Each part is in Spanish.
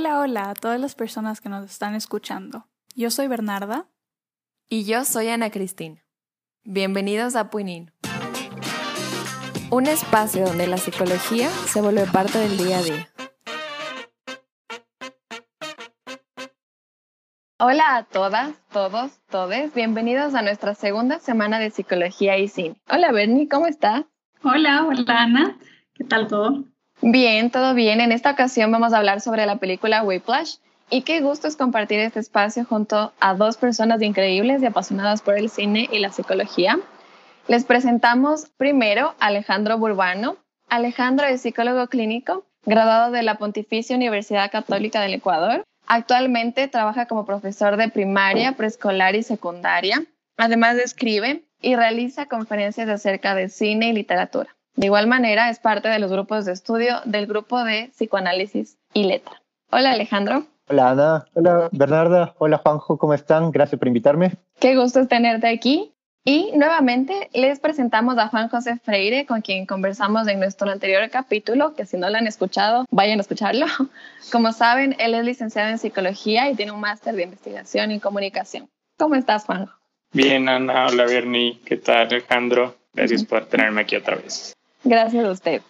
Hola, hola a todas las personas que nos están escuchando. Yo soy Bernarda. Y yo soy Ana Cristina. Bienvenidos a Puinin. Un espacio donde la psicología se vuelve parte del día a día. Hola a todas, todos, todes. Bienvenidos a nuestra segunda semana de psicología y cine. Hola Bernie, ¿cómo estás? Hola, hola Ana. ¿Qué tal todo? Bien, todo bien. En esta ocasión vamos a hablar sobre la película Whiplash y qué gusto es compartir este espacio junto a dos personas increíbles y apasionadas por el cine y la psicología. Les presentamos primero a Alejandro Burbano. Alejandro es psicólogo clínico, graduado de la Pontificia Universidad Católica del Ecuador. Actualmente trabaja como profesor de primaria, preescolar y secundaria. Además escribe y realiza conferencias acerca de cine y literatura. De igual manera, es parte de los grupos de estudio del grupo de psicoanálisis y letra. Hola Alejandro. Hola Ana, hola Bernarda, hola Juanjo, ¿cómo están? Gracias por invitarme. Qué gusto es tenerte aquí. Y nuevamente les presentamos a Juan José Freire, con quien conversamos en nuestro anterior capítulo, que si no lo han escuchado, vayan a escucharlo. Como saben, él es licenciado en psicología y tiene un máster de investigación y comunicación. ¿Cómo estás, Juanjo? Bien, Ana. Hola, Bernie. ¿Qué tal, Alejandro? Gracias por tenerme aquí otra vez. Gracias a ustedes.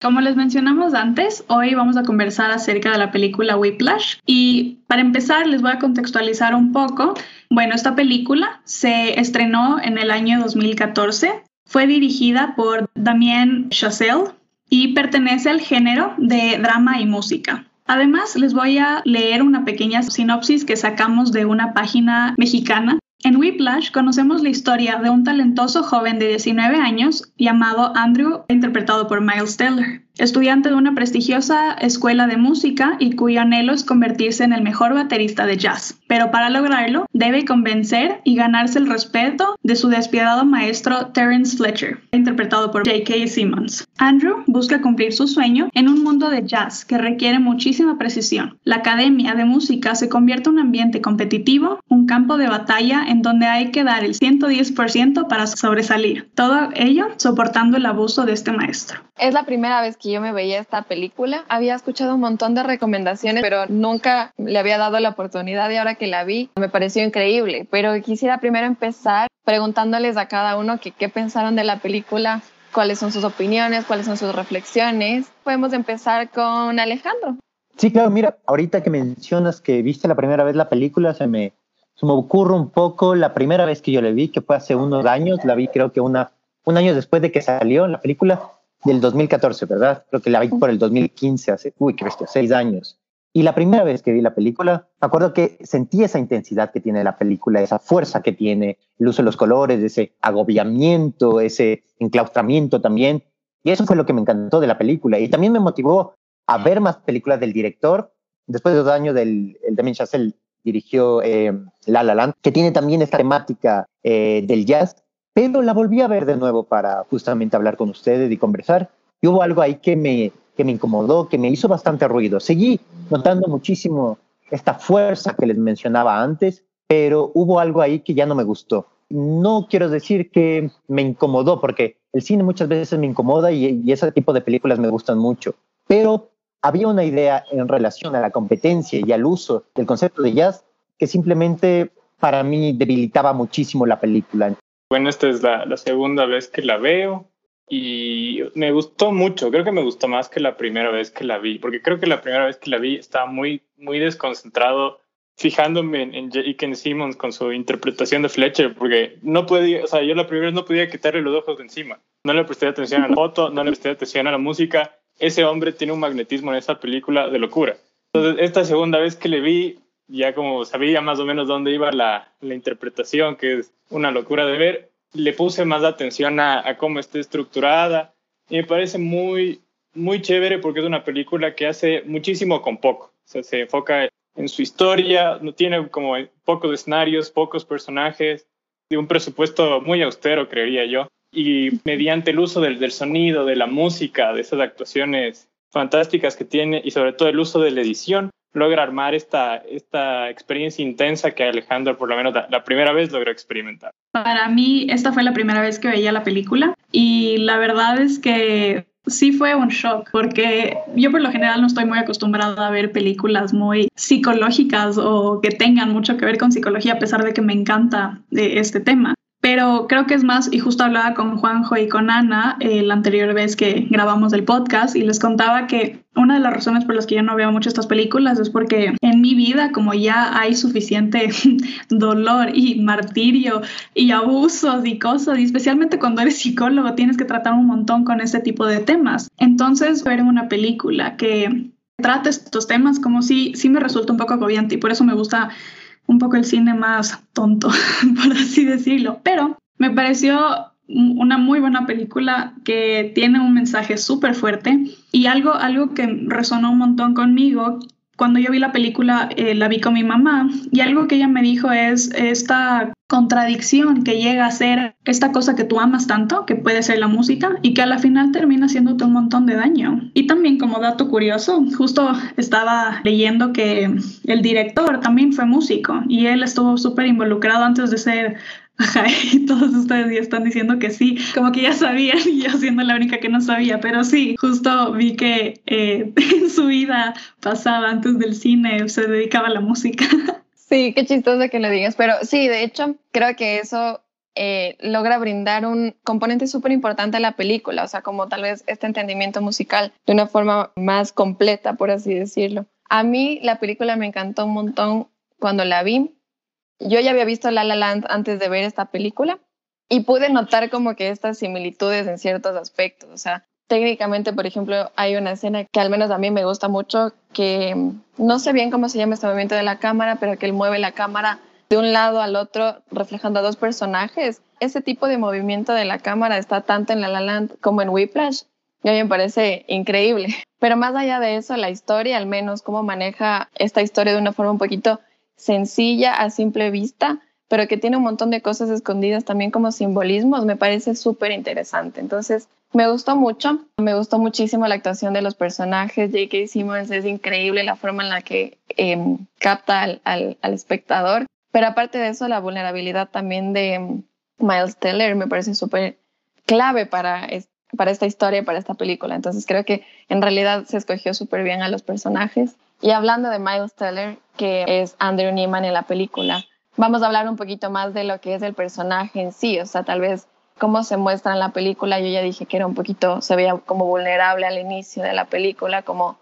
Como les mencionamos antes, hoy vamos a conversar acerca de la película Whiplash y para empezar les voy a contextualizar un poco. Bueno, esta película se estrenó en el año 2014, fue dirigida por Damien Chazelle y pertenece al género de drama y música. Además, les voy a leer una pequeña sinopsis que sacamos de una página mexicana en Whiplash conocemos la historia de un talentoso joven de 19 años llamado Andrew, interpretado por Miles Teller estudiante de una prestigiosa escuela de música y cuyo anhelo es convertirse en el mejor baterista de jazz. Pero para lograrlo, debe convencer y ganarse el respeto de su despiadado maestro Terence Fletcher, interpretado por J.K. Simmons. Andrew busca cumplir su sueño en un mundo de jazz que requiere muchísima precisión. La academia de música se convierte en un ambiente competitivo, un campo de batalla en donde hay que dar el 110% para sobresalir. Todo ello soportando el abuso de este maestro. Es la primera vez que yo me veía esta película. Había escuchado un montón de recomendaciones, pero nunca le había dado la oportunidad y ahora que la vi me pareció increíble. Pero quisiera primero empezar preguntándoles a cada uno que, qué pensaron de la película, cuáles son sus opiniones, cuáles son sus reflexiones. Podemos empezar con Alejandro. Sí, claro, mira, ahorita que mencionas que viste la primera vez la película, se me, se me ocurre un poco la primera vez que yo la vi, que fue hace unos años, la vi creo que una, un año después de que salió la película, del 2014, ¿verdad? Creo que la vi por el 2015, hace, uy, qué seis años. Y la primera vez que vi la película, me acuerdo que sentí esa intensidad que tiene la película, esa fuerza que tiene, el uso de los colores, ese agobiamiento, ese enclaustramiento también. Y eso fue lo que me encantó de la película. Y también me motivó a ver más películas del director. Después de dos años, del, el Damien Chazelle dirigió eh, La La Land, que tiene también esta temática eh, del jazz pero la volví a ver de nuevo para justamente hablar con ustedes y conversar. Y hubo algo ahí que me, que me incomodó, que me hizo bastante ruido. Seguí notando muchísimo esta fuerza que les mencionaba antes, pero hubo algo ahí que ya no me gustó. No quiero decir que me incomodó, porque el cine muchas veces me incomoda y, y ese tipo de películas me gustan mucho, pero había una idea en relación a la competencia y al uso del concepto de jazz que simplemente para mí debilitaba muchísimo la película. Bueno, esta es la, segunda vez que la veo y me gustó mucho. Creo que me gustó más que la primera vez que la vi, porque creo que la primera vez que la vi estaba muy, muy desconcentrado fijándome en, en. Simmons con su interpretación de Fletcher, porque no podía, o sea, yo la primera vez no podía quitarle los ojos de encima. No le presté atención a la foto, no le presté atención a la música. Ese hombre tiene un magnetismo en esa película de locura. Entonces, esta segunda vez que le vi, ya como sabía más o menos dónde iba la, la interpretación, que es una locura de ver, le puse más atención a, a, cómo está estructurada y me parece muy, muy chévere porque es una película que hace muchísimo con poco. O sea, se enfoca en su historia, no tiene como pocos escenarios, pocos personajes, de un presupuesto muy austero, creería yo. Y mediante el uso del, del sonido, de la música, de esas actuaciones fantásticas que tiene y sobre todo el uso de la edición, logra armar esta, esta experiencia intensa que Alejandro por lo menos la, primera vez logró experimentar. Para mí esta fue la primera vez que veía la película y la verdad es que sí fue un shock porque yo por lo general no estoy muy acostumbrada a ver películas muy psicológicas o que tengan mucho que ver con psicología a pesar de que me encanta eh, este tema pero creo que es más, y justo hablaba con Juanjo y con Ana eh, la anterior vez que grabamos el podcast y les contaba que una de las razones por las que yo no veo mucho estas películas es porque en mi vida, como ya hay suficiente dolor y martirio y abusos y cosas, y especialmente cuando eres psicólogo tienes que tratar un montón con ese tipo de temas. Entonces, ver una película que trate estos temas como si sí me resulta un poco agobiante y por eso me gusta un poco el cine más tonto, por así decirlo, pero me pareció una muy buena película que tiene un mensaje súper fuerte y algo, algo que resonó un montón conmigo. Cuando yo vi la película, eh, la vi con mi mamá y algo que ella me dijo es esta contradicción que llega a ser esta cosa que tú amas tanto, que puede ser la música, y que a la final termina haciéndote un montón de daño. Y también como dato curioso, justo estaba leyendo que el director también fue músico y él estuvo súper involucrado antes de ser Ajá, todos ustedes ya están diciendo que sí, como que ya sabían y yo siendo la única que no sabía, pero sí, justo vi que eh, en su vida pasaba antes del cine, se dedicaba a la música. Sí, qué chistoso que lo digas, pero sí, de hecho, creo que eso eh, logra brindar un componente súper importante a la película, o sea, como tal vez este entendimiento musical de una forma más completa, por así decirlo. A mí la película me encantó un montón cuando la vi, yo ya había visto La La Land antes de ver esta película y pude notar como que estas similitudes en ciertos aspectos. O sea, técnicamente, por ejemplo, hay una escena que al menos a mí me gusta mucho, que mm, no sé bien cómo se llama este movimiento de la cámara, pero que él mueve la cámara de un lado al otro reflejando a dos personajes. Ese tipo de movimiento de la cámara está tanto en La La Land como en Whiplash y a mí me parece increíble. Pero más allá de eso, la historia, al menos cómo maneja esta historia de una forma un poquito sencilla a simple vista, pero que tiene un montón de cosas escondidas también como simbolismos, me parece súper interesante. Entonces, me gustó mucho, me gustó muchísimo la actuación de los personajes, J.K. Simmons es increíble la forma en la que em, capta al, espectador, pero aparte de eso, la vulnerabilidad también de em, Miles Teller me parece súper clave para, para esta historia, para esta película. Entonces, creo que en realidad se escogió súper bien a los personajes. Y hablando de Miles Teller, que es Andrew Neiman en la película, vamos a hablar un poquito más de lo que es el personaje en sí, o sea, tal vez cómo se muestra en la película. Yo ya dije que era un poquito, se veía como vulnerable al inicio de la película, como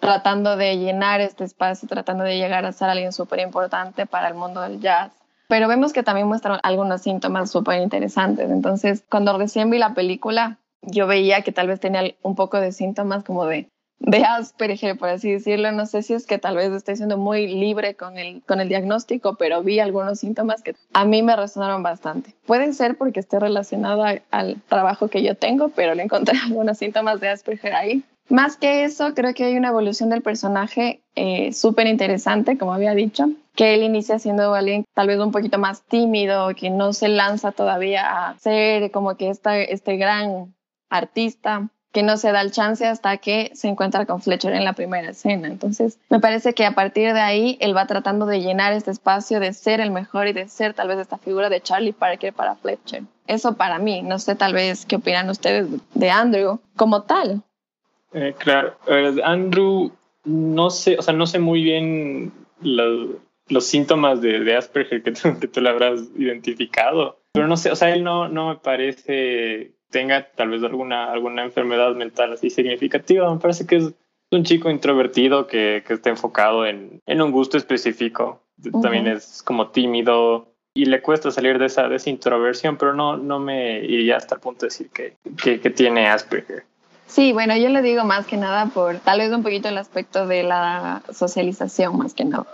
tratando de llenar este espacio, tratando de llegar a ser alguien súper importante para el mundo del jazz. Pero vemos que también muestra algunos síntomas súper interesantes. Entonces, cuando recién vi la película, yo veía que tal vez tenía un poco de síntomas como de de Asperger, por así decirlo. No sé si es que tal vez estoy siendo muy libre con el, con el diagnóstico, pero vi algunos síntomas que a mí me resonaron bastante. Pueden ser porque esté relacionado al trabajo que yo tengo, pero le encontré algunos síntomas de Asperger ahí. Más que eso, creo que hay una evolución del personaje eh, súper interesante, como había dicho, que él inicia siendo alguien tal vez un poquito más tímido, que no se lanza todavía a ser como que esta, este gran artista que no se da el chance hasta que se encuentra con Fletcher en la primera escena. Entonces, me parece que a partir de ahí él va tratando de llenar este espacio, de ser el mejor y de ser tal vez esta figura de Charlie Parker para Fletcher. Eso para mí, no sé tal vez qué opinan ustedes de Andrew como tal. Eh, claro, Andrew, no sé, o sea, no sé muy bien los síntomas de, Asperger que tú, que le habrás identificado, pero no sé, o sea, él no, no me parece tenga tal vez alguna, alguna enfermedad mental así significativa. Me parece que es un chico introvertido que, que está enfocado en, en, un gusto específico. También es como tímido y le cuesta salir de esa, de esa introversión, pero no, no me iría hasta el punto de decir que, que, que tiene Asperger. Sí, bueno, yo le digo más que nada por tal vez un poquito el aspecto de la socialización, más que nada.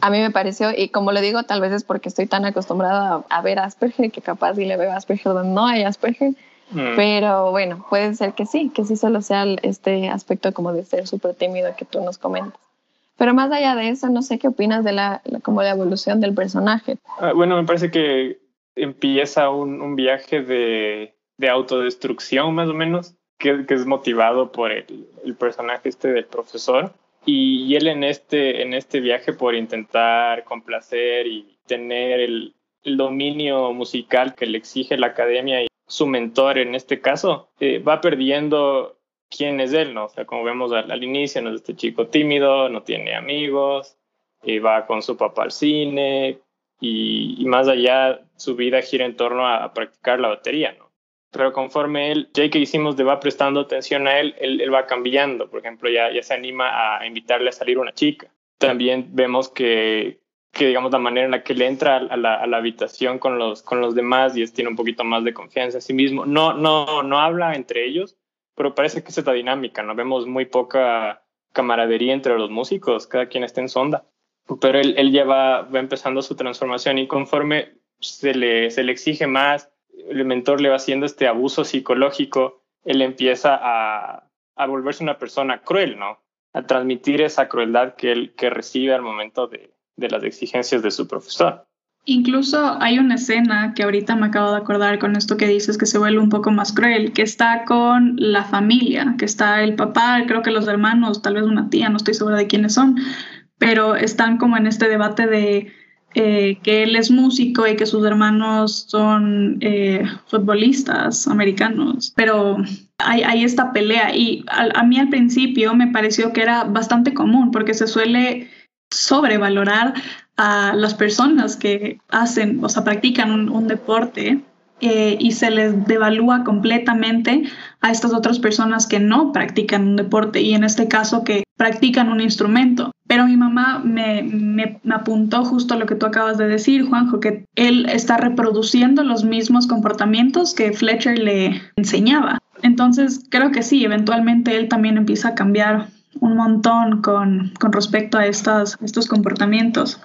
A mí me pareció, y como le digo, tal vez es porque estoy tan acostumbrada a, a ver Asperger que capaz si le veo Asperger donde no hay Asperger, Mm. Pero bueno, puede ser que sí, que sí solo sea este aspecto como de ser súper tímido que tú nos comentas. Pero más allá de eso, no sé qué opinas de la, como la evolución del personaje. Ah, bueno, me parece que empieza un, un viaje de, de, autodestrucción más o menos, que, que es motivado por el, el, personaje este del profesor. Y, y, él en este, en este viaje por intentar complacer y tener el, el dominio musical que le exige la academia y su mentor en este caso, eh, va perdiendo quién es él, ¿no? O sea, como vemos al, inicio, ¿no? Este chico tímido, no tiene amigos, eh, va con su papá al cine, y, más allá su vida gira en torno a, practicar la batería, ¿no? Pero conforme él, Jake hicimos de va prestando atención a él, él, va cambiando. Por ejemplo, ya, ya se anima a invitarle a salir una chica. También vemos que, que digamos, la manera en la que le entra a la, a la, habitación con los, con los demás y es, tiene un poquito más de confianza en sí mismo. No, no, no habla entre ellos, pero parece que es esta dinámica, ¿no? Vemos muy poca camaradería entre los músicos, cada quien está en sonda pero él, él ya va, empezando su transformación y conforme se le, se le exige más, el mentor le va haciendo este abuso psicológico, él empieza a, a volverse una persona cruel, ¿no? A transmitir esa crueldad que él que recibe al momento de, de las exigencias de su profesor. Incluso hay una escena que ahorita me acabo de acordar con esto que dices que se vuelve un poco más cruel, que está con la familia, que está el papá, creo que los hermanos, tal vez una tía, no estoy segura de quiénes son, pero están como en este debate de eh, que él es músico y que sus hermanos son eh, futbolistas americanos, pero hay, hay esta pelea y a, mí al principio me pareció que era bastante común porque se suele sobrevalorar a las personas que hacen, o sea, practican un, deporte eh, y se les devalúa completamente a estas otras personas que no practican un deporte y en este caso que practican un instrumento. Pero mi mamá me, me, apuntó justo lo que tú acabas de decir, Juanjo, que él está reproduciendo los mismos comportamientos que Fletcher le enseñaba. Entonces creo que sí, eventualmente él también empieza a cambiar un montón con, con respecto a estas, estos comportamientos.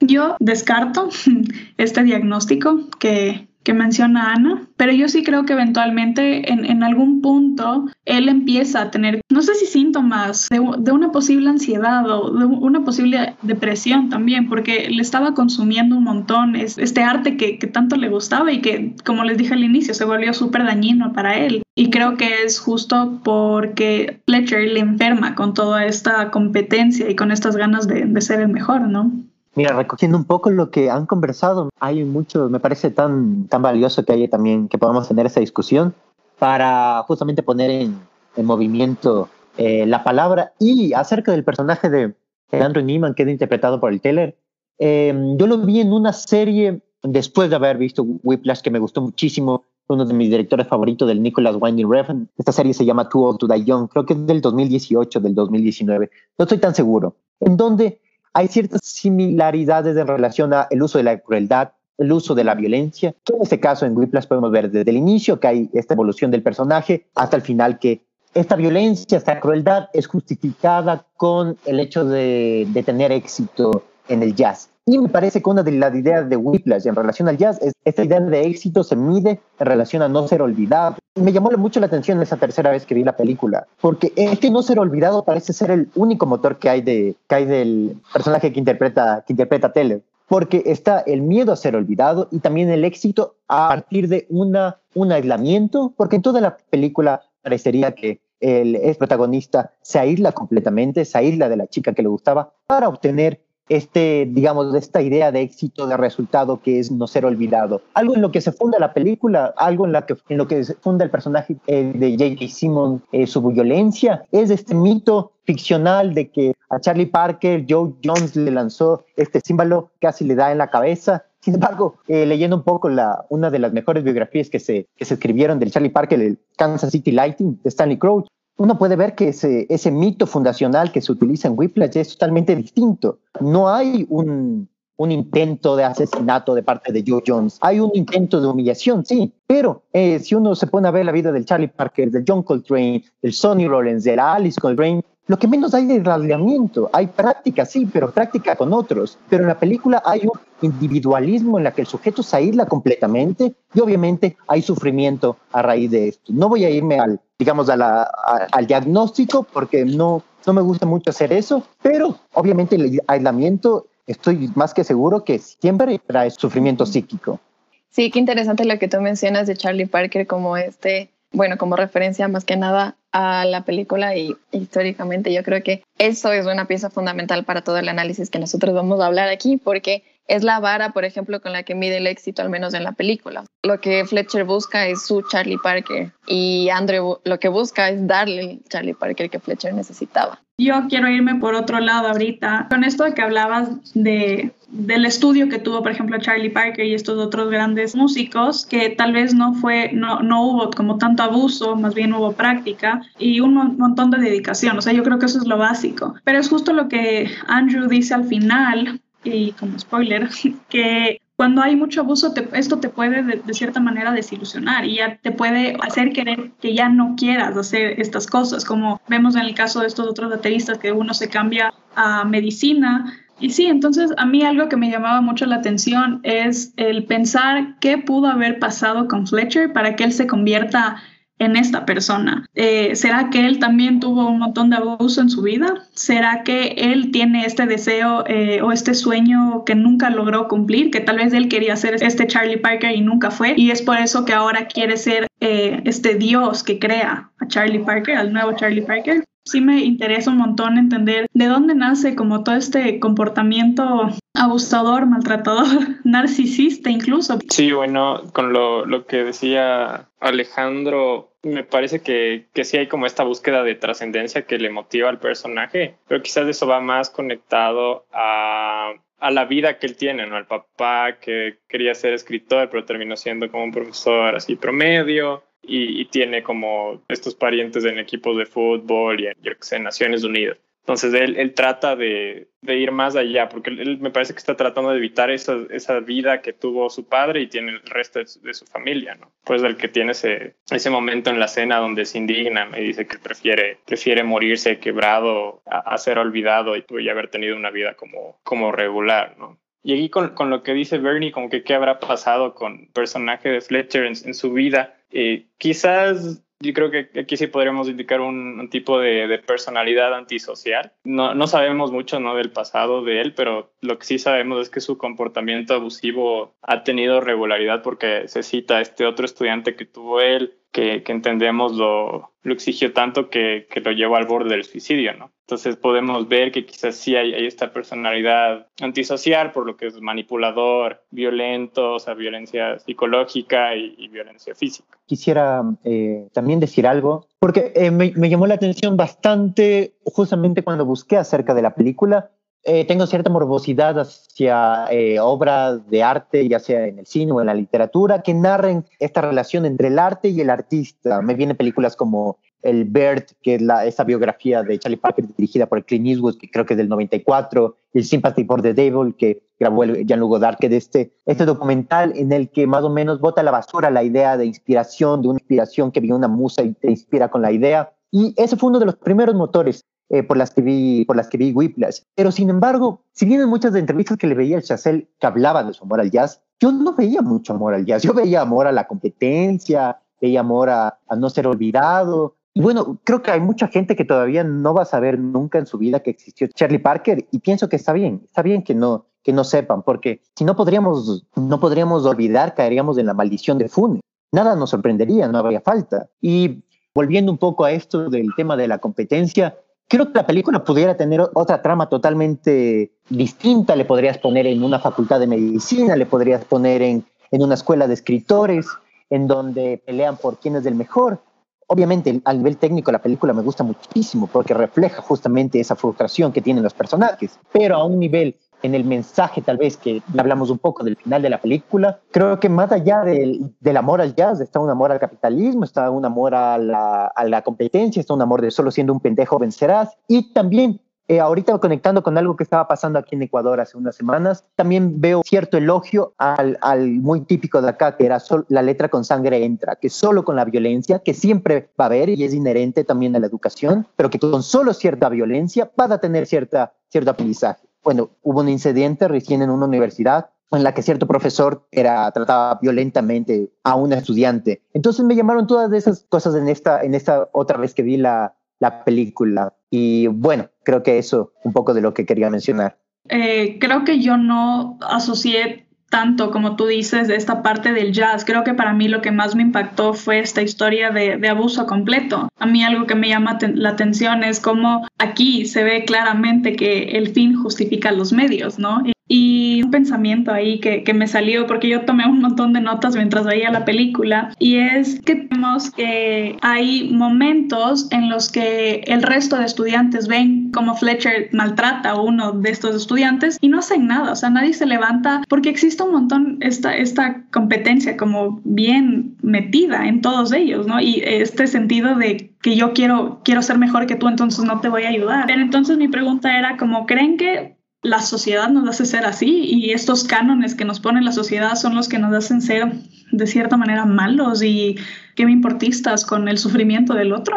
Yo descarto este diagnóstico que, que menciona Ana, pero yo sí creo que eventualmente en, en, algún punto él empieza a tener, no sé si síntomas de, de, una posible ansiedad o de una posible depresión también, porque le estaba consumiendo un montón este arte que, que tanto le gustaba y que, como les dije al inicio, se volvió súper dañino para él. Y creo que es justo porque Fletcher le enferma con toda esta competencia y con estas ganas de, de ser el mejor, ¿no? Mira, recogiendo un poco lo que han conversado, hay mucho, me parece tan, tan valioso que haya también, que podamos tener esa discusión para justamente poner en, en movimiento eh, la palabra y acerca del personaje de, Andrew Neiman, que es interpretado por el Teller. Em, yo lo vi en una serie después de haber visto Whiplash, que me gustó muchísimo, uno de mis directores favoritos del Nicholas Winding Refn. Esta serie se llama Too Old to Die Young, creo que es del 2018, del 2019, no estoy tan seguro, en donde hay ciertas similaridades en relación al uso de la crueldad, el uso de la violencia. En este caso, en Whiplash podemos ver desde el inicio que hay esta evolución del personaje hasta el final que esta violencia, esta crueldad es justificada con el hecho de, de tener éxito en el jazz. Y me parece que una de las ideas de Whiplash en relación al jazz es esta idea de éxito se mide en relación a no ser olvidado. Me llamó mucho la atención esa tercera vez que vi la película, porque este no ser olvidado parece ser el único motor que hay, de, que del personaje que interpreta, que interpreta Teller porque está el miedo a ser olvidado y también el éxito a partir de un aislamiento, porque en toda la película parecería que el, el protagonista se aísla completamente, se aísla de la chica que le gustaba para obtener este, digamos, de esta idea de éxito, de resultado que es no ser olvidado. Algo en lo que se funda la película, algo en, la que, en lo que se funda el personaje eh, de J.K. Simmons, eh, su violencia, es este mito ficcional de que a Charlie Parker, Joe Jones le lanzó este símbolo, casi le da en la cabeza. Sin embargo, eh, leyendo un poco la, una de las mejores biografías que se, que se escribieron del Charlie Parker, el Kansas City Lighting, de Stanley Crouch, uno puede ver que ese, mito fundacional que se utiliza en Whiplash es totalmente distinto. No hay un, intento de asesinato de parte de Joe Jones. Hay un intento de humillación, sí, pero eh, si uno se pone a ver la vida del Charlie Parker, del John Coltrane, del Sonny Rollins, de la Alice Coltrane, lo que menos hay es aislamiento. Hay práctica, sí, pero práctica con otros. Pero en la película hay un individualismo en la que el sujeto se aísla completamente y obviamente hay sufrimiento a raíz de esto. No voy a irme al, digamos, a la, al diagnóstico porque no, no me gusta mucho hacer eso, pero obviamente el aislamiento estoy más que seguro que siempre trae sufrimiento psíquico. Sí, qué interesante lo que tú mencionas de Charlie Parker como este, bueno, como referencia más que nada a la película y históricamente yo creo que eso es una pieza fundamental para todo el análisis que nosotros vamos a hablar aquí porque es la vara, por ejemplo, con la que mide el éxito, al menos en la película. Lo que Fletcher busca es su Charlie Parker y Andrew lo que busca es darle el Charlie Parker que Fletcher necesitaba. Yo quiero irme por otro lado ahorita. Con esto de que hablabas de, del estudio que tuvo, por ejemplo, Charlie Parker y estos otros grandes músicos, que tal vez no fue, no, no hubo como tanto abuso, más bien hubo práctica y un montón de dedicación. O sea, yo creo que eso es lo básico. Pero es justo lo que Andrew dice al final, y como spoiler, que cuando hay mucho abuso, esto te puede de, cierta manera desilusionar y ya te puede hacer querer que ya no quieras hacer estas cosas, como vemos en el caso de estos otros bateristas que uno se cambia a medicina. Y sí, entonces a mí algo que me llamaba mucho la atención es el pensar qué pudo haber pasado con Fletcher para que él se convierta en esta persona? Eh, ¿Será que él también tuvo un montón de abuso en su vida? ¿Será que él tiene este deseo eh, o este sueño que nunca logró cumplir? Que tal vez él quería ser este Charlie Parker y nunca fue. Y es por eso que ahora quiere ser eh, este Dios que crea a Charlie Parker, al nuevo Charlie Parker sí me interesa un montón entender de dónde nace como todo este comportamiento abusador, maltratador, narcisista incluso. Sí, bueno, con lo, lo que decía Alejandro, me parece que, que sí hay como esta búsqueda de trascendencia que le motiva al personaje, pero quizás eso va más conectado a, a la vida que él tiene, ¿no? El papá que quería ser escritor, pero terminó siendo como un profesor así promedio y, tiene como estos parientes en equipos de fútbol y en, Naciones Unidas. Entonces él, él trata de, de, ir más allá, porque él, me parece que está tratando de evitar esa, esa vida que tuvo su padre y tiene el resto de su, familia, ¿no? Pues el que tiene ese, ese momento en la cena donde se indigna y dice que prefiere, prefiere morirse quebrado a, ser olvidado y, y haber tenido una vida como, como regular, ¿no? Y aquí con, con, lo que dice Bernie, como que qué habrá pasado con el personaje de Fletcher en su vida, eh, quizás yo creo que aquí sí podríamos indicar un, tipo de, personalidad antisocial. No, no sabemos mucho ¿no? del pasado de él, pero lo que sí sabemos es que su comportamiento abusivo ha tenido regularidad porque se cita a este otro estudiante que tuvo él, que, que entendemos lo, lo exigió tanto que, que, lo llevó al borde del suicidio, ¿no? Entonces podemos ver que quizás sí hay, hay, esta personalidad antisocial, por lo que es manipulador, violento, o sea, violencia psicológica y, violencia física. Quisiera eh, también decir algo, porque eh, me, me llamó la atención bastante justamente cuando busqué acerca de la película, eh, tengo cierta morbosidad hacia eh, obras de arte, ya sea en el cine o en la literatura, que narren esta relación entre el arte y el artista. Me vienen películas como El Bird, que es la, esa biografía de Charlie Parker dirigida por Clint Eastwood, que creo que es del 94, el Sympathy for the Devil, que grabó Jean-Luc Godard, que de este, este documental en el que más o menos bota a la basura la idea de inspiración, de una inspiración que viene una musa y te inspira con la idea. Y ese fue uno de los primeros motores eh, por las que vi, por las que vi Whiplash. Pero sin embargo, si bien en muchas de entrevistas que le veía al Chazelle que hablaba de su amor al jazz, yo no veía mucho amor al jazz. Yo veía amor a la competencia, veía amor a, a no ser olvidado. Y bueno, creo que hay mucha gente que todavía no va a saber nunca en su vida que existió Charlie Parker y pienso que está bien, está bien que no, que no sepan, porque si no podríamos, no podríamos olvidar, caeríamos en la maldición de Funes. Nada nos sorprendería, no habría falta. Y volviendo un poco a esto del tema de la competencia, creo que la película pudiera tener otra trama totalmente distinta. Le podrías poner en una facultad de medicina, le podrías poner en, en una escuela de escritores, en donde pelean por quién es el mejor. Obviamente, a nivel técnico, la película me gusta muchísimo porque refleja justamente esa frustración que tienen los personajes, pero a un nivel en el mensaje tal vez que hablamos un poco del final de la película, creo que más allá del, del amor al jazz está un amor al capitalismo, está un amor a la, a la competencia, está un amor de solo siendo un pendejo vencerás. Y también eh, ahorita conectando con algo que estaba pasando aquí en Ecuador hace unas semanas, también veo cierto elogio al, al muy típico de acá, que era la letra con sangre entra, que solo con la violencia, que siempre va a haber y es inherente también a la educación, pero que con solo cierta violencia va a tener cierta, cierto aprendizaje bueno, hubo un incidente recién en una universidad en la que cierto profesor era trataba violentamente a una estudiante. Entonces me llamaron todas esas cosas en esta, en esta otra vez que vi la, la película. Y bueno, creo que eso un poco de lo que quería mencionar. Eh, creo que yo no asocié tanto como tú dices de esta parte del jazz. Creo que para mí lo que más me impactó fue esta historia de, abuso completo. A mí algo que me llama la atención es cómo aquí se ve claramente que el fin justifica los medios, ¿no? Y un pensamiento ahí que, que me salió porque yo tomé un montón de notas mientras veía la película y es que tenemos que hay momentos en los que el resto de estudiantes ven como Fletcher maltrata a uno de estos estudiantes y no hacen nada, o sea, nadie se levanta porque existe un montón esta, esta competencia como bien metida en todos ellos, ¿no? Y este sentido de que yo quiero, quiero ser mejor que tú, entonces no te voy a ayudar. Pero entonces mi pregunta era como, ¿creen que la sociedad nos hace ser así y estos cánones que nos pone la sociedad son los que nos hacen ser de cierta manera malos y que me importistas con el sufrimiento del otro?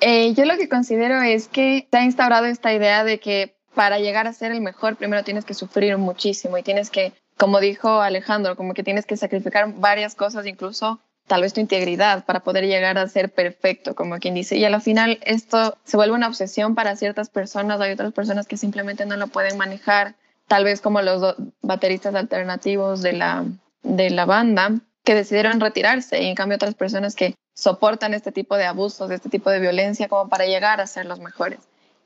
Eh, yo lo que considero es que se ha instaurado esta idea de que para llegar a ser el mejor primero tienes que sufrir muchísimo y tienes que, como dijo Alejandro, como que tienes que sacrificar varias cosas, incluso tal vez tu integridad para poder llegar a ser perfecto, como quien dice. Y al final esto se vuelve una obsesión para ciertas personas, hay otras personas que simplemente no lo pueden manejar, tal vez como los bateristas alternativos de la, de la banda, que decidieron retirarse y en cambio otras personas que soportan este tipo de abusos, este tipo de violencia como para llegar a ser los mejores.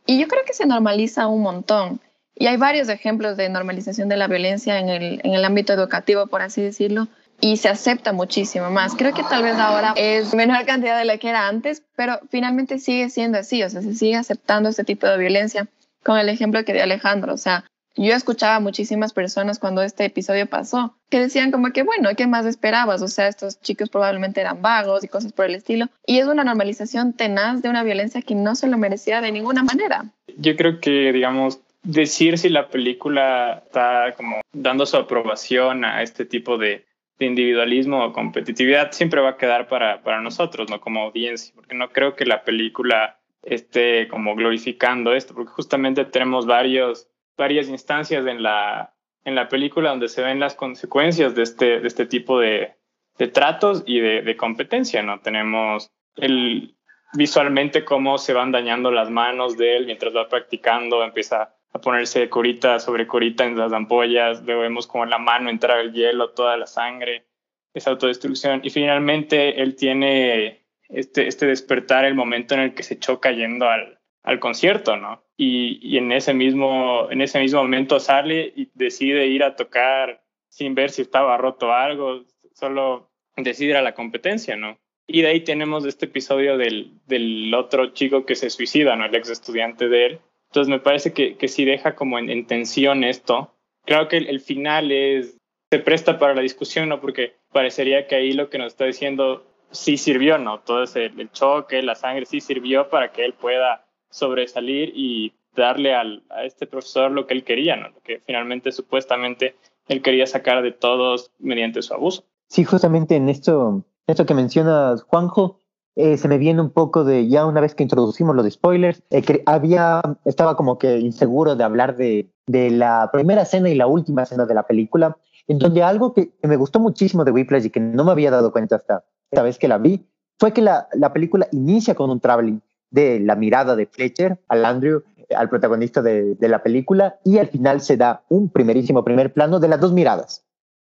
Y yo creo que se normaliza un montón. Y hay varios ejemplos de normalización de la violencia en el, en el ámbito educativo, por así decirlo, y se acepta muchísimo más. Creo que tal vez ahora es menor cantidad de la que era antes, pero finalmente sigue siendo así, o sea, se sigue aceptando este tipo de violencia, con el ejemplo que dio Alejandro, o sea, yo escuchaba a muchísimas personas cuando este episodio pasó que decían como que, bueno, ¿qué más esperabas? O sea, estos chicos probablemente eran vagos y cosas por el estilo. Y es una normalización tenaz de una violencia que no se lo merecía de ninguna manera. Yo creo que, digamos, decir si la película está como dando su aprobación a este tipo de, individualismo o competitividad siempre va a quedar para, para nosotros, ¿no? Como audiencia, porque no creo que la película esté como glorificando esto, porque justamente tenemos varios varias instancias en la, en la película donde se ven las consecuencias de este, de este tipo de, de tratos y de, de, competencia, ¿no? Tenemos el, visualmente cómo se van dañando las manos de él mientras va practicando, empieza a ponerse curita sobre curita en las ampollas, luego vemos como la mano entra el hielo, toda la sangre, esa autodestrucción, y finalmente él tiene este, este despertar, el momento en el que se choca yendo al, al concierto, ¿no? Y, y, en, ese mismo, en ese mismo momento sale y decide ir a tocar sin ver si estaba roto algo, solo decide ir a la competencia, ¿no? Y de ahí tenemos este episodio del, del otro chico que se suicida, ¿no? El ex estudiante de él. Entonces me parece que, que sí deja como en, en tensión esto. Creo que el, final es, se presta para la discusión, ¿no? Porque parecería que ahí lo que nos está diciendo sí sirvió, ¿no? Todo ese el choque, la sangre sí sirvió para que él pueda sobresalir y darle al, a este profesor lo que él quería, ¿no? lo que finalmente supuestamente él quería sacar de todos mediante su abuso. Sí, justamente en esto, esto que mencionas, Juanjo, eh, se me viene un poco de ya una vez que introducimos los spoilers, eh, que había, estaba como que inseguro de hablar de, de la primera escena y la última escena de la película, en donde algo que, me gustó muchísimo de Whiplash y que no me había dado cuenta hasta esta vez que la vi, fue que la, la película inicia con un traveling de la mirada de Fletcher al Andrew, al protagonista de, de la película, y al final se da un primerísimo primer plano de las dos miradas,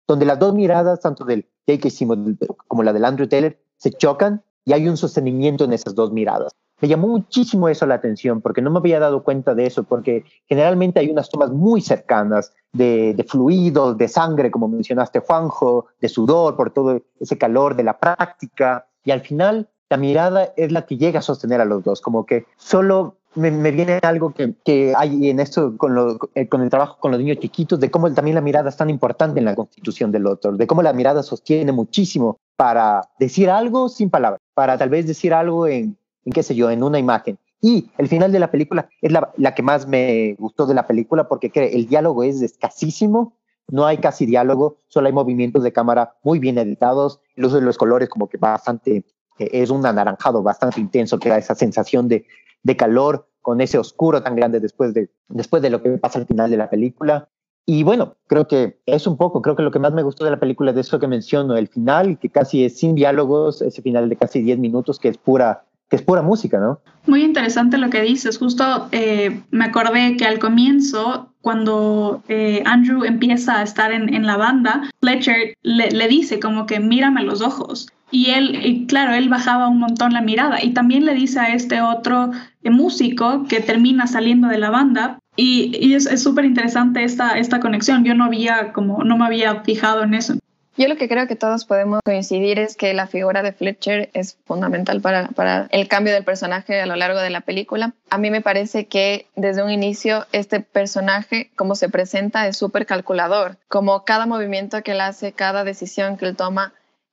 donde las dos miradas, tanto del J.K. Simmons como la del Andrew Taylor, se chocan y hay un sostenimiento en esas dos miradas. Me llamó muchísimo eso la atención porque no me había dado cuenta de eso, porque generalmente hay unas tomas muy cercanas de, de fluidos, de sangre, como mencionaste Juanjo, de sudor, por todo ese calor de la práctica, y al final la mirada es la que llega a sostener a los dos, como que solo me, me viene algo que, que, hay en esto con, lo, eh, con el trabajo con los niños chiquitos, de cómo también la mirada es tan importante en la constitución del otro, de cómo la mirada sostiene muchísimo para decir algo sin palabras, para tal vez decir algo en, en qué sé yo, en una imagen. Y el final de la película es la, la que más me gustó de la película porque el diálogo es escasísimo, no hay casi diálogo, solo hay movimientos de cámara muy bien editados, el uso de los colores como que bastante es un anaranjado bastante intenso que da esa sensación de, de calor con ese oscuro tan grande después de, después de lo que pasa al final de la película. Y bueno, creo que es un poco, creo que lo que más me gustó de la película es eso que menciono, el final, que casi es sin diálogos, ese final de casi 10 minutos que es pura que es pura música, ¿no? Muy interesante lo que dices. Justo eh, me acordé que al comienzo, cuando eh, Andrew empieza a estar en, en la banda, Fletcher le, le, dice como que mírame los ojos. Y él, claro, él bajaba un montón la mirada y también le dice a este otro eh, músico que termina saliendo de la banda, Y, y es súper interesante esta, esta conexión. Yo no había como, no me había fijado en eso. Yo lo que creo que todos podemos coincidir es que la figura de Fletcher es fundamental para, para, el cambio del personaje a lo largo de la película. A mí me parece que desde un inicio este personaje, como se presenta, es súper calculador. Como cada movimiento que él hace, cada decisión que él toma,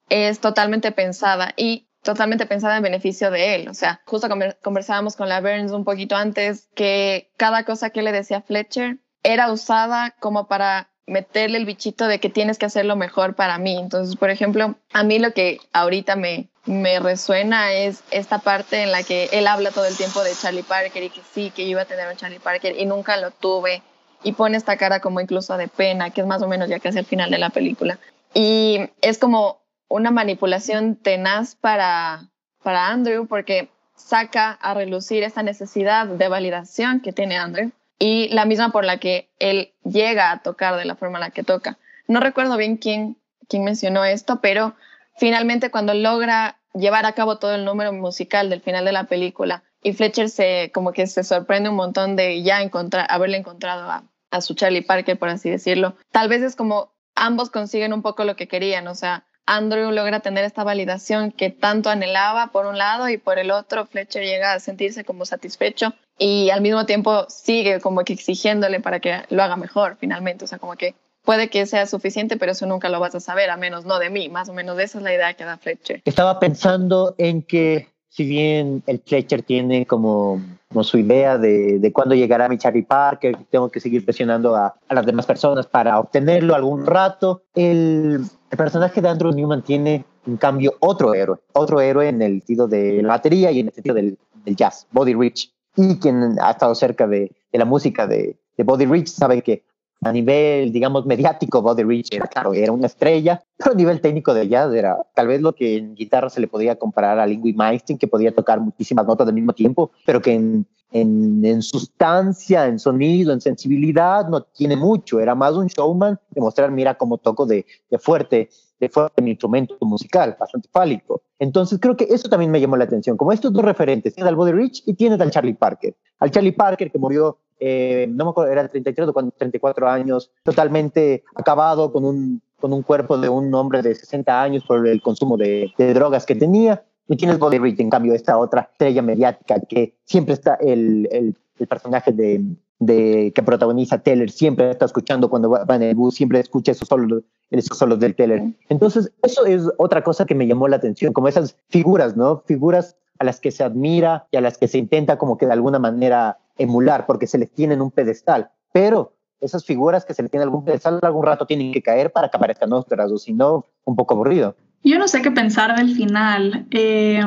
es totalmente pensada y totalmente pensada en beneficio de él. O sea, justo conversábamos con la Burns un poquito antes que cada cosa que le decía Fletcher era usada como para meterle el bichito de que tienes que hacerlo mejor para mí. Entonces, por ejemplo, a mí lo que ahorita me, me resuena es esta parte en la que él habla todo el tiempo de Charlie Parker y que sí, que iba a tener un Charlie Parker y nunca lo tuve. Y pone esta cara como incluso de pena, que es más o menos ya casi el final de la película. Y es como una manipulación tenaz para, para Andrew porque saca a relucir esta necesidad de validación que tiene Andrew y la misma por la que él llega a tocar de la forma en la que toca. No recuerdo bien quién, quién mencionó esto, pero finalmente cuando logra llevar a cabo todo el número musical del final de la película y Fletcher se como que se sorprende un montón de ya encontrar, haberle encontrado a, a su Charlie Parker, por así decirlo. Tal vez es como ambos consiguen un poco lo que querían, o sea, Andrew logra tener esta validación que tanto anhelaba por un lado y por el otro Fletcher llega a sentirse como satisfecho y al mismo tiempo sigue como que exigiéndole para que lo haga mejor finalmente, o sea, como que puede que sea suficiente, pero eso nunca lo vas a saber, a menos no de mí, más o menos esa es la idea que da Fletcher. Estaba pensando en que si bien el Fletcher tiene como, como su idea de, de cuándo llegará mi Charlie Parker, tengo que seguir presionando a, a, las demás personas para obtenerlo algún rato, el, el, personaje de Andrew Newman tiene, en cambio, otro héroe, otro héroe en el sentido de la batería y en el sentido del, jazz, Body Rich. Y quien ha estado cerca de, la música de, de Body Rich sabe que a nivel, digamos, mediático, Buddy Rich era, claro, era una estrella, pero a nivel técnico de jazz era tal vez lo que en guitarra se le podía comparar a Lingui Meister, que podía tocar muchísimas notas al mismo tiempo, pero que en, en, en, sustancia, en sonido, en sensibilidad, no tiene mucho. Era más un showman demostrar, mira cómo toco de, de fuerte, de fuerte instrumento musical, bastante fálico. Entonces creo que eso también me llamó la atención. Como estos dos referentes, tienes al Buddy Rich y tienes al Charlie Parker. Al Charlie Parker que murió eh, no me acuerdo, era 33 o 34 años, totalmente acabado con un, con un cuerpo de un hombre de 60 años por el consumo de, de drogas que tenía. Y tienes Body Rich, en cambio, esta otra estrella mediática que siempre está el, el, el personaje de, de, que protagoniza Teller, siempre está escuchando cuando va, va en el bus, siempre escucha esos solos, esos solos del Teller. Entonces, eso es otra cosa que me llamó la atención, como esas figuras, ¿no? Figuras a las que se admira y a las que se intenta como que de alguna manera emular porque se les tiene en un pedestal, pero esas figuras que se les tiene en algún pedestal algún rato tienen que caer para que aparezcan otras, o si no, un poco aburrido. Yo no sé qué pensar del final. Eh,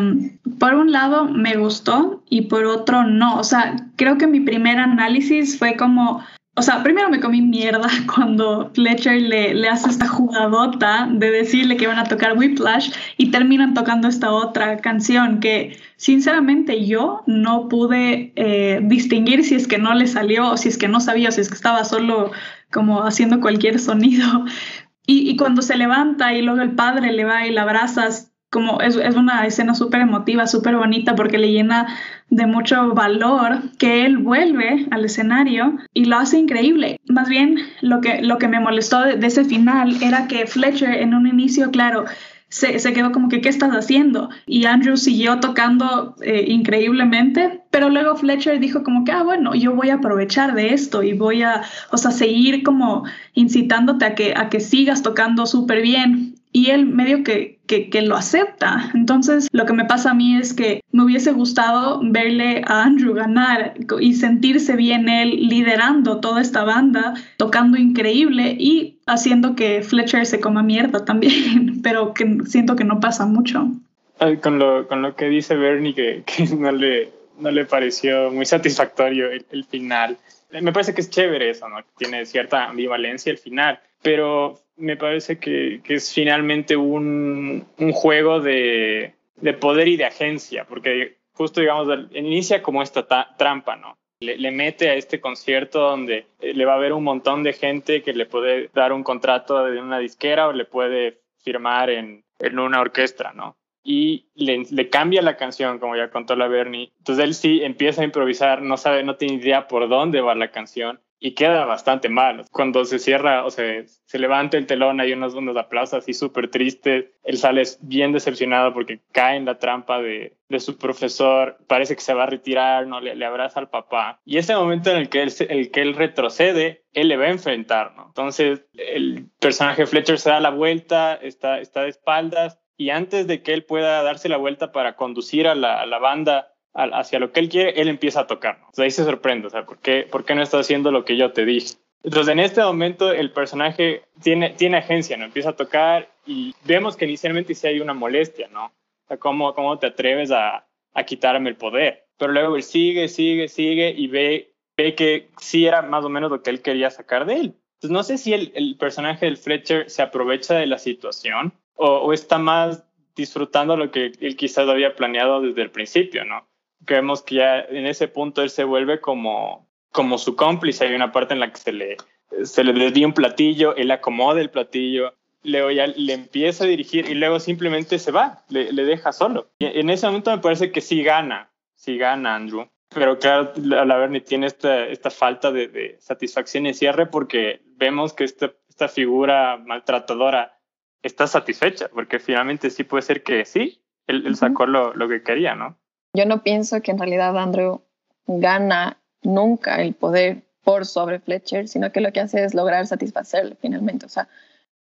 por un lado me gustó y por otro no. O sea, creo que mi primer análisis fue como, o sea, primero me comí mierda cuando Fletcher le, le, hace esta jugadota de decirle que van a tocar Whiplash y terminan tocando esta otra canción que sinceramente yo no pude eh, distinguir si es que no le salió o si es que no sabía o si es que estaba solo como haciendo cualquier sonido. Y, y cuando se levanta y luego el padre le va y la abrazas, como es, una escena súper emotiva, súper bonita porque le llena de mucho valor que él vuelve al escenario y lo hace increíble. Más bien lo que, lo que me molestó de ese final era que Fletcher en un inicio, claro, se, quedó como que, ¿qué estás haciendo? Y Andrew siguió tocando eh, increíblemente, pero luego Fletcher dijo como que, ah, bueno, yo voy a aprovechar de esto y voy a, o sea, seguir como incitándote a que, a que sigas tocando súper bien y él medio que, que, lo acepta. Entonces, lo que me pasa a mí es que me hubiese gustado verle a Andrew ganar y sentirse bien él liderando toda esta banda, tocando increíble y haciendo que Fletcher se coma mierda también, pero que siento que no pasa mucho. Con lo, con lo que dice Bernie, que, no, le, no le pareció muy satisfactorio el, el final. Me parece que es chévere eso, ¿no? Tiene cierta ambivalencia el final, pero me parece que, que es finalmente un, un juego de, de, poder y de agencia, porque justo, digamos, inicia como esta trampa, ¿no? Le, mete a este concierto donde eh, le va a haber un montón de gente que le puede dar un contrato de una disquera o le puede firmar en, en una orquesta, ¿no? y le, le, cambia la canción, como ya contó la Bernie. Entonces él sí empieza a improvisar, no sabe, no tiene idea por dónde va la canción y queda bastante mal. Cuando se cierra o se, se levanta el telón, hay unos, unos aplausos así súper tristes. Él sale bien decepcionado porque cae en la trampa de, de su profesor. Parece que se va a retirar, ¿no? Le, le, abraza al papá. Y ese momento en el que él, el que él retrocede, él le va a enfrentar, ¿no? Entonces el personaje Fletcher se da la vuelta, está, está de espaldas y antes de que él pueda darse la vuelta para conducir a la, a la banda hacia lo que él quiere, él empieza a tocar. Entonces ahí se sorprende, o sea, ¿por qué, ¿por qué no está haciendo lo que yo te dije? Entonces en este momento el personaje tiene, tiene agencia, ¿no? Empieza a tocar y vemos que inicialmente sí hay una molestia, ¿no? O sea, ¿cómo, cómo te atreves a, a quitarme el poder? Pero luego él sigue, sigue, sigue y ve, ve que sí era más o menos lo que él quería sacar de él. Entonces no sé si el, el personaje del Fletcher se aprovecha de la situación o, o está más disfrutando lo que él quizás había planeado desde el principio, ¿no? Vemos que ya en ese punto él se vuelve como, como su cómplice. Hay una parte en la que se le, se le desvía un platillo, él acomoda el platillo, luego ya le empieza a dirigir y luego simplemente se va, le, le deja solo. Y en ese momento me parece que sí gana, sí gana Andrew. Pero claro, la Bernie tiene esta, esta falta de, de, satisfacción y cierre porque vemos que esta, esta figura maltratadora está satisfecha, porque finalmente sí puede ser que sí, él, él sacó lo, lo que quería, ¿no? Yo no pienso que en realidad Andrew gana nunca el poder por sobre Fletcher, sino que lo que hace es lograr satisfacerle finalmente, o sea,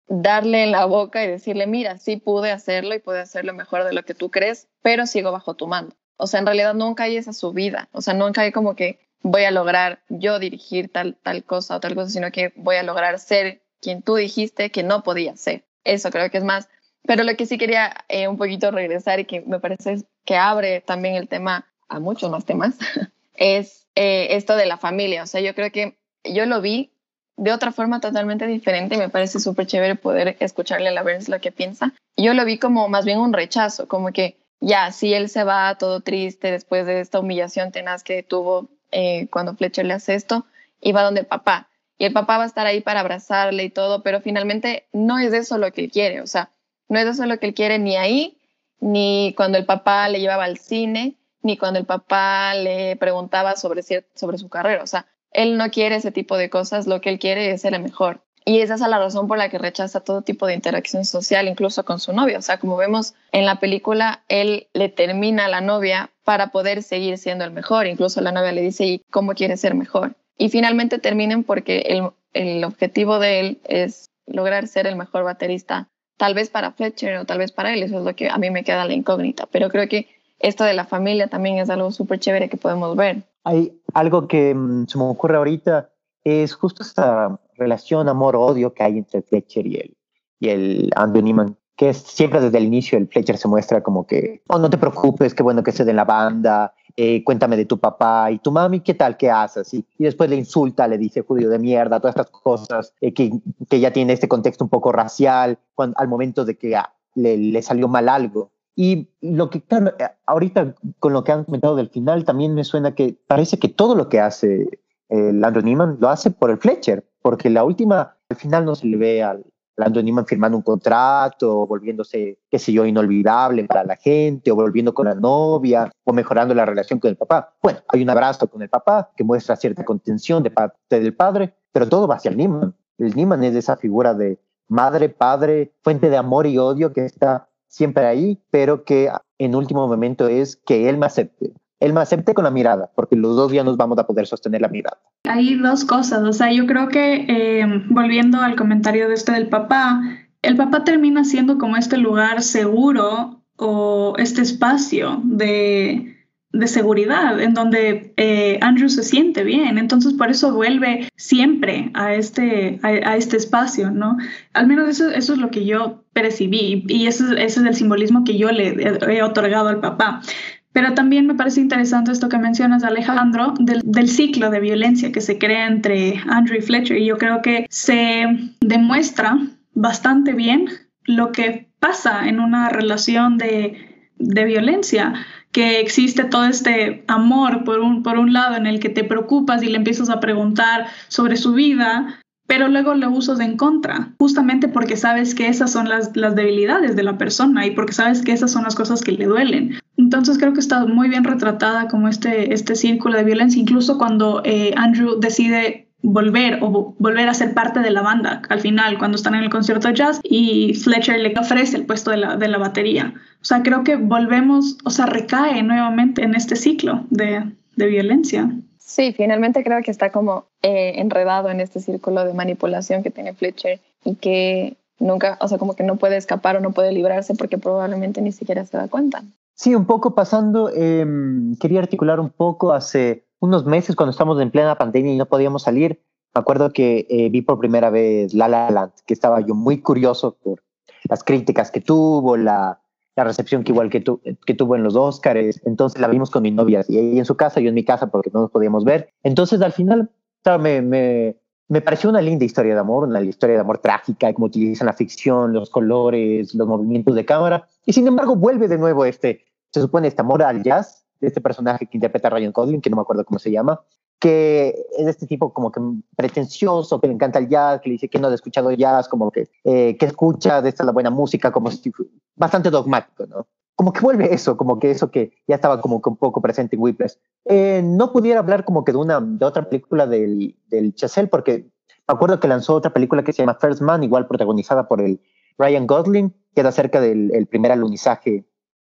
darle en la boca y decirle, mira, sí pude hacerlo y pude hacerlo mejor de lo que tú crees, pero sigo bajo tu mando. O sea, en realidad nunca hay esa subida, o sea, nunca hay como que voy a lograr yo dirigir tal, tal cosa o tal cosa, sino que voy a lograr ser quien tú dijiste que no podía ser. Eso creo que es más pero lo que sí quería eh, un poquito regresar y que me parece que abre también el tema a muchos más temas, es eh, esto de la familia. O sea, yo creo que yo lo vi de otra forma totalmente diferente y me parece súper chévere poder escucharle a la Burns lo que piensa. Yo lo vi como más bien un rechazo, como que ya, si él se va todo triste después de esta humillación tenaz que tuvo eh, cuando Fletcher le hace esto, y va donde papá. Y el papá va a estar ahí para abrazarle y todo, pero finalmente no es eso lo que él quiere. O sea, no es eso lo que él quiere ni ahí, ni cuando el papá le llevaba al cine, ni cuando el papá le preguntaba sobre, sobre su carrera. O sea, él no quiere ese tipo de cosas, lo que él quiere es ser el mejor. Y esa es la razón por la que rechaza todo tipo de interacción social, incluso con su novia. O sea, como vemos en la película, él le termina a la novia para poder seguir siendo el mejor. Incluso la novia le dice, ¿y cómo quiere ser mejor? Y finalmente terminan porque el, el objetivo de él es lograr ser el mejor baterista tal vez para Fletcher o tal vez para él, eso es lo que a mí me queda la incógnita, pero creo que esto de la familia también es algo súper chévere que podemos ver. Hay algo que mm, se me ocurre ahorita, es justo esta relación amor-odio que hay entre Fletcher y el, y el Andrew Neiman, que es, siempre desde el inicio el Fletcher se muestra como que, oh, no te preocupes, qué bueno que estés en la banda, eh, cuéntame de tu papá y tu mami, ¿qué tal? ¿Qué haces? Y, y después le insulta, le dice judío de mierda, todas estas cosas eh, que, que, ya tiene este contexto un poco racial cuando, al momento de que ah, le, le, salió mal algo. Y lo que, claro, eh, ahorita con lo que han comentado del final, también me suena que parece que todo lo que hace el Andrew Neiman lo hace por el Fletcher, porque la última, al final no se le ve al, Lando Neiman firmando un contrato, volviéndose, qué sé yo, inolvidable para la gente, o volviendo con la novia, o mejorando la relación con el papá. Bueno, hay un abrazo con el papá que muestra cierta contención de parte del padre, pero todo va hacia el Neiman. El Neiman es esa figura de madre, padre, fuente de amor y odio que está siempre ahí, pero que en último momento es que él me acepte él me acepte con la mirada, porque los dos ya nos vamos a poder sostener la mirada. Hay dos cosas, o sea, yo creo que eh, volviendo al comentario de este del papá, el papá termina siendo como este lugar seguro o este espacio de, de seguridad en donde eh, Andrew se siente bien. Entonces por eso vuelve siempre a este, a, este espacio, ¿no? Al menos eso, eso, es lo que yo percibí y ese, es el simbolismo que yo le he otorgado al papá. Pero también me parece interesante esto que mencionas, Alejandro, del, ciclo de violencia que se crea entre Andrew y Fletcher. Y yo creo que se demuestra bastante bien lo que pasa en una relación de, de violencia, que existe todo este amor por un, por un lado en el que te preocupas y le empiezas a preguntar sobre su vida, pero luego lo usas en contra, justamente porque sabes que esas son las, las debilidades de la persona y porque sabes que esas son las cosas que le duelen. Entonces creo que está muy bien retratada como este, este círculo de violencia, incluso cuando eh, Andrew decide volver o volver a ser parte de la banda al final cuando están en el concierto de jazz y Fletcher le ofrece el puesto de la, de la batería. O sea, creo que volvemos, o sea, recae nuevamente en este ciclo de, de violencia. Sí, finalmente creo que está como eh, enredado en este círculo de manipulación que tiene Fletcher y que nunca, o sea, como que no puede escapar o no puede librarse porque probablemente ni siquiera se da cuenta. Sí, un poco pasando, em, quería articular un poco hace unos meses cuando estamos en plena pandemia y no podíamos salir. Me acuerdo que eh, vi por primera vez La La Land, que estaba yo muy curioso por las críticas que tuvo, la, la recepción que igual que, tu, que tuvo en los Oscars. Entonces la vimos con mi novia y ella en su casa, yo en mi casa porque no nos podíamos ver. Entonces al final me, me, me pareció una linda historia de amor, una historia de amor trágica, como utilizan la ficción, los colores, los movimientos de cámara. Y sin embargo vuelve de nuevo este, se supone este amor al jazz de este personaje que interpreta Ryan Gosling, que no me acuerdo cómo se llama, que es este tipo como que pretencioso, que le encanta el jazz, que le dice que no ha escuchado jazz, como que, eh, que escucha de esta la buena música, como bastante dogmático, ¿no? Como que vuelve eso, como que eso que ya estaba como que un poco presente en Whiplash. Eh, no pudiera hablar como que de una, de otra película del, del Chazelle, porque me acuerdo que lanzó otra película que se llama First Man, igual protagonizada por el Ryan Gosling, que era acerca del el primer alunizaje.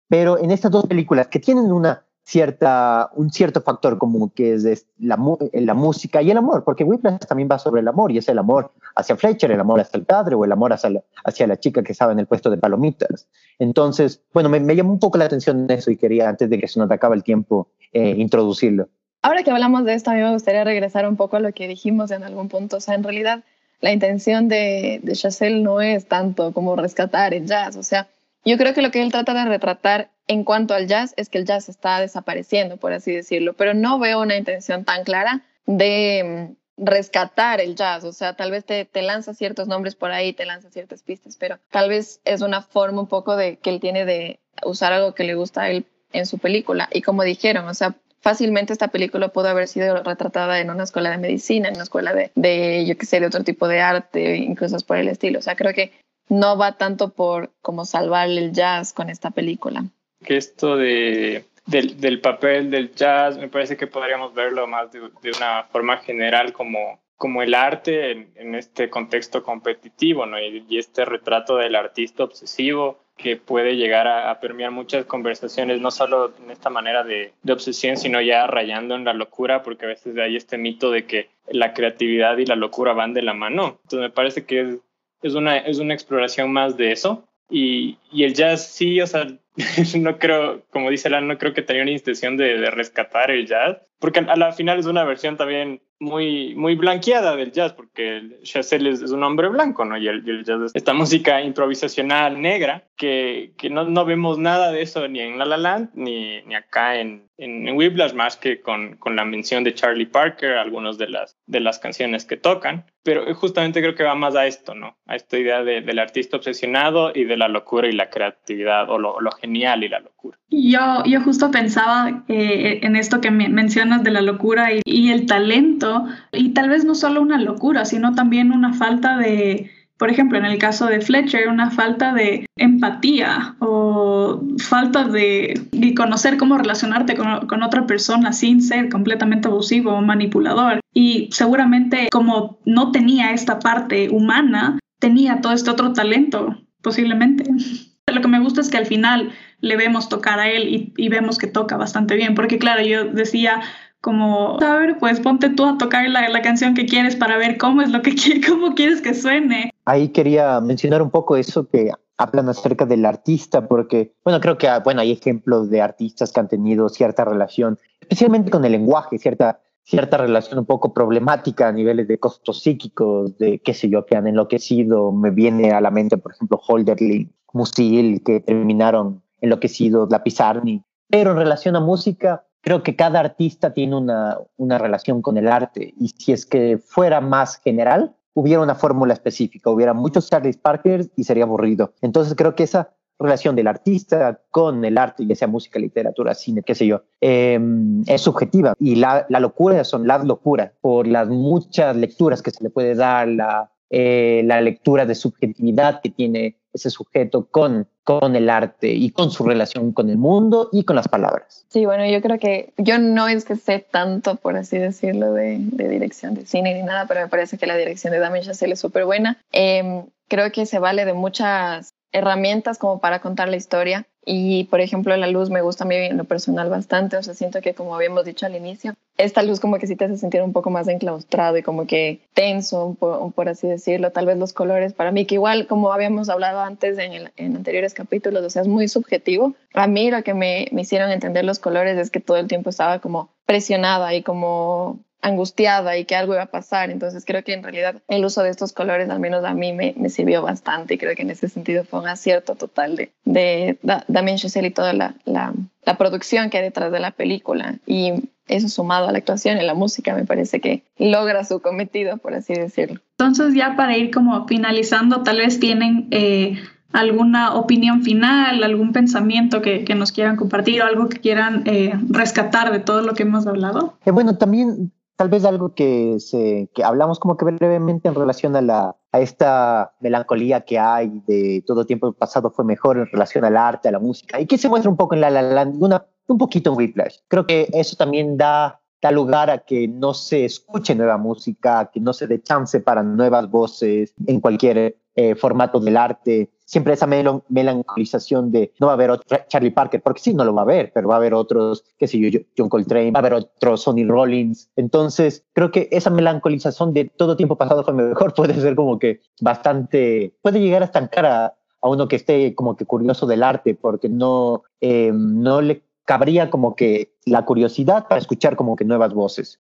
Pero en estas dos películas que tienen una cierta, un cierto factor común que es la, música y el amor, porque Whiplash también va sobre el amor y es el amor hacia Fletcher, el amor hacia el padre o el amor hacia la, hacia la chica que estaba en el puesto de palomitas. Entonces, bueno, me, me llamó un poco la atención eso y quería, antes de que se nos acabe el tiempo, eh, introducirlo. Ahora que hablamos de esto, a mí me gustaría regresar un poco a lo que dijimos en algún punto. O sea, en realidad, la intención de, de no es tanto como rescatar el jazz. O sea, yo creo que lo que él trata de retratar en cuanto al jazz es que el jazz está desapareciendo, por así decirlo, pero no veo una intención tan clara de mm, rescatar el jazz, o sea, tal vez te, lanza ciertos nombres por ahí, te lanza ciertas pistas, pero tal vez es una forma un poco de que él tiene de usar algo que le gusta a él en su película. Y como dijeron, o sea, fácilmente esta película pudo haber sido retratada en una escuela de medicina, en una escuela de, de yo qué sé, de otro tipo de arte, incluso por el estilo. O sea, creo que no va tanto por como salvar el jazz con esta película que esto de, del, del, papel del jazz, me parece que podríamos verlo más de, de una forma general como, como el arte en, en este contexto competitivo, ¿no? Y, y, este retrato del artista obsesivo que puede llegar a, a, permear muchas conversaciones, no solo en esta manera de, de, obsesión, sino ya rayando en la locura, porque a veces hay este mito de que la creatividad y la locura van de la mano. Entonces me parece que es, es, una, es una exploración más de eso. Y, y el jazz sí, o sea, no creo, como dice Alan, no creo que tenía una intención de, de, rescatar el jazz, porque a la final es una versión también muy, muy blanqueada del jazz, porque Chazelle es, es, un hombre blanco, ¿no? Y el, y el, jazz es esta música improvisacional negra, que, que no, no, vemos nada de eso ni en La La Land, ni, ni acá en, en, en Whiplash, más que con, con, la mención de Charlie Parker, algunas de las, de las canciones que tocan, pero justamente creo que va más a esto, ¿no? A esta idea de, del artista obsesionado y de la locura y la creatividad, o lo, lo genial y la locura. Yo, yo justo pensaba eh, en esto que me mencionas de la locura y, y el talento, y tal vez no solo una locura, sino también una falta de, por ejemplo, en el caso de Fletcher, una falta de empatía o falta de, de conocer cómo relacionarte con, con, otra persona sin ser completamente abusivo o manipulador. Y seguramente como no tenía esta parte humana, tenía todo este otro talento, posiblemente. Lo que me gusta es que al final le vemos tocar a él y, vemos que toca bastante bien, porque claro, yo decía, como, a ver, pues ponte tú a tocar la, la, canción que quieres para ver cómo es lo que cómo quieres que suene. Ahí quería mencionar un poco eso que hablan acerca del artista, porque, bueno, creo que, bueno, hay ejemplos de artistas que han tenido cierta relación, especialmente con el lenguaje, cierta, cierta relación un poco problemática a niveles de costos psíquicos, de qué sé yo, que han enloquecido. Me viene a la mente, por ejemplo, Holderlin, Musil, que terminaron enloquecidos, la Pizarni. Pero en relación a música, creo que cada artista tiene una, una relación con el arte y si es que fuera más general, hubiera una fórmula específica, hubiera muchos Charlie Parker y sería aburrido. Entonces creo que esa relación del artista con el arte, ya sea música, literatura, cine, qué sé yo, em, es subjetiva. Y la, la, locura son las locuras, por las muchas lecturas que se le puede dar, la, eh, la lectura de subjetividad que tiene ese sujeto con, con el arte y con su relación con el mundo y con las palabras. Sí, bueno, yo creo que yo no es que sé tanto, por así decirlo, de, dirección de cine ni nada, pero me parece que la dirección de Damien Chazelle es súper buena. Eh, creo que se vale de muchas herramientas como para contar la historia. Y, por ejemplo, la luz me gusta a mí en lo personal bastante. O sea, siento que, como habíamos dicho al inicio, esta luz como que sí te hace sentir un poco más enclaustrado y como que tenso, por, así decirlo. Tal vez los colores, para mí, que igual, como habíamos hablado antes en, en anteriores capítulos, o sea, es muy subjetivo. A mí lo que me, me hicieron entender los colores es que todo el tiempo estaba como presionada y como angustiada y que algo iba a pasar. Entonces creo que en realidad el uso de estos colores al menos a mí me, me sirvió bastante y creo que en ese sentido fue un acierto total de, de Damien Chazelle y toda la, la, la, producción que hay detrás de la película. Y eso sumado a la actuación y la música me parece que logra su cometido, por así decirlo. Entonces ya para ir como finalizando, tal vez tienen... Eh, alguna opinión final, algún pensamiento que, que, nos quieran compartir o algo que quieran eh, rescatar de todo lo que hemos hablado? Eh, bueno, también tal vez algo que, se, que hablamos como que brevemente en relación a, la, a esta melancolía que hay de todo tiempo pasado fue mejor en relación al arte, a la música, y que se muestra un poco en la, la, una, un poquito en Whiplash. Creo que eso también da, da lugar a que no se escuche nueva música, que no se dé chance para nuevas voces en cualquier eh, formato del arte, siempre esa melancolización de no va a haber otro Charlie Parker, porque sí, no lo va a haber, pero va a haber otros, qué sé yo, John Coltrane, va a haber otros Sonny Rollins. Entonces, creo que esa melancolización de todo tiempo pasado fue mejor, puede ser como que bastante, puede llegar a estancar a, a uno que esté como que curioso del arte, porque no, eh, no le cabría como que la curiosidad para escuchar como que nuevas voces.